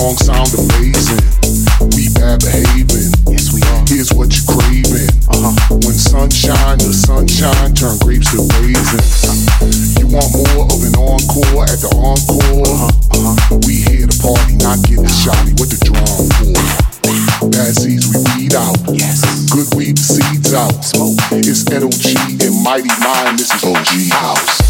song sound amazing. We bad behaving. Yes, we are. Here's what you're craving. Uh-huh. When sunshine, the sunshine turn grapes to raisins. You want more of an encore at the encore? Uh-huh. uh-huh. We here to party, not get the shoddy. What the drum for? Bad seeds we weed out. Yes. Good weed the seeds out. Smoke. It's OG G and Mighty Mi. This is OG House.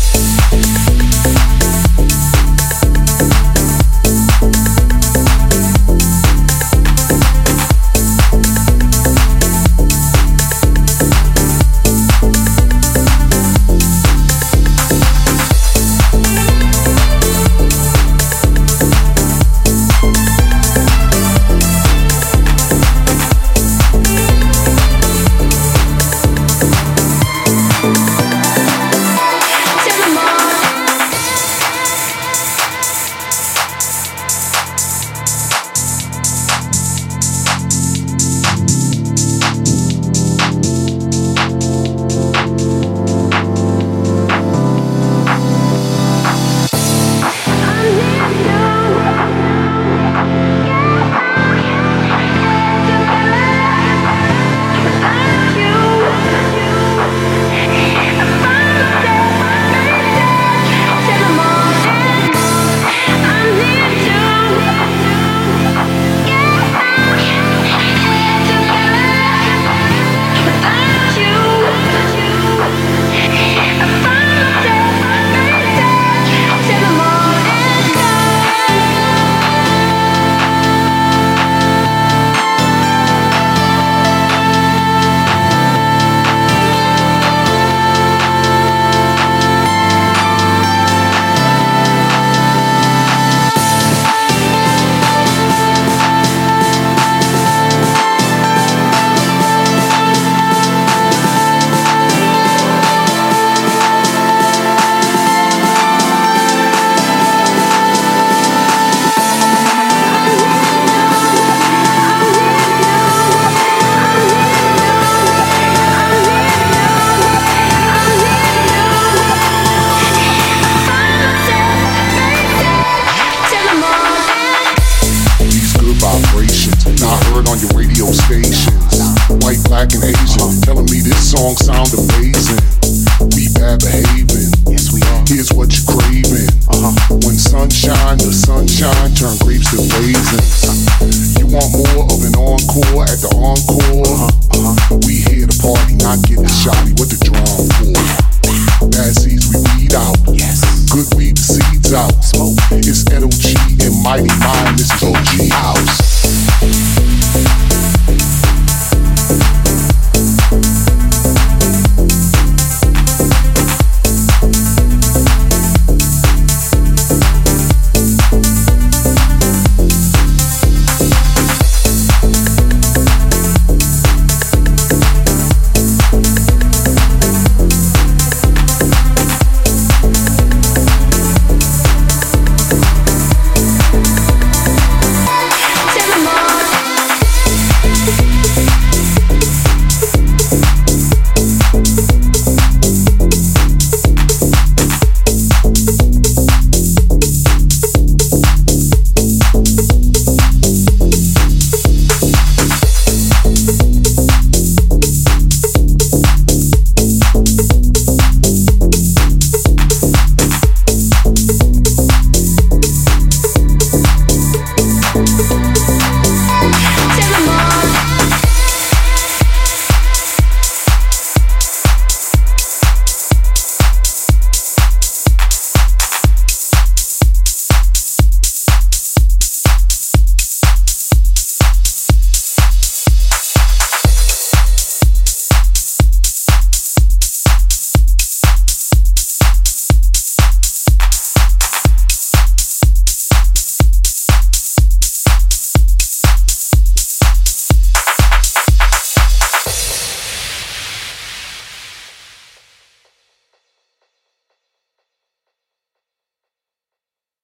Sound amazing.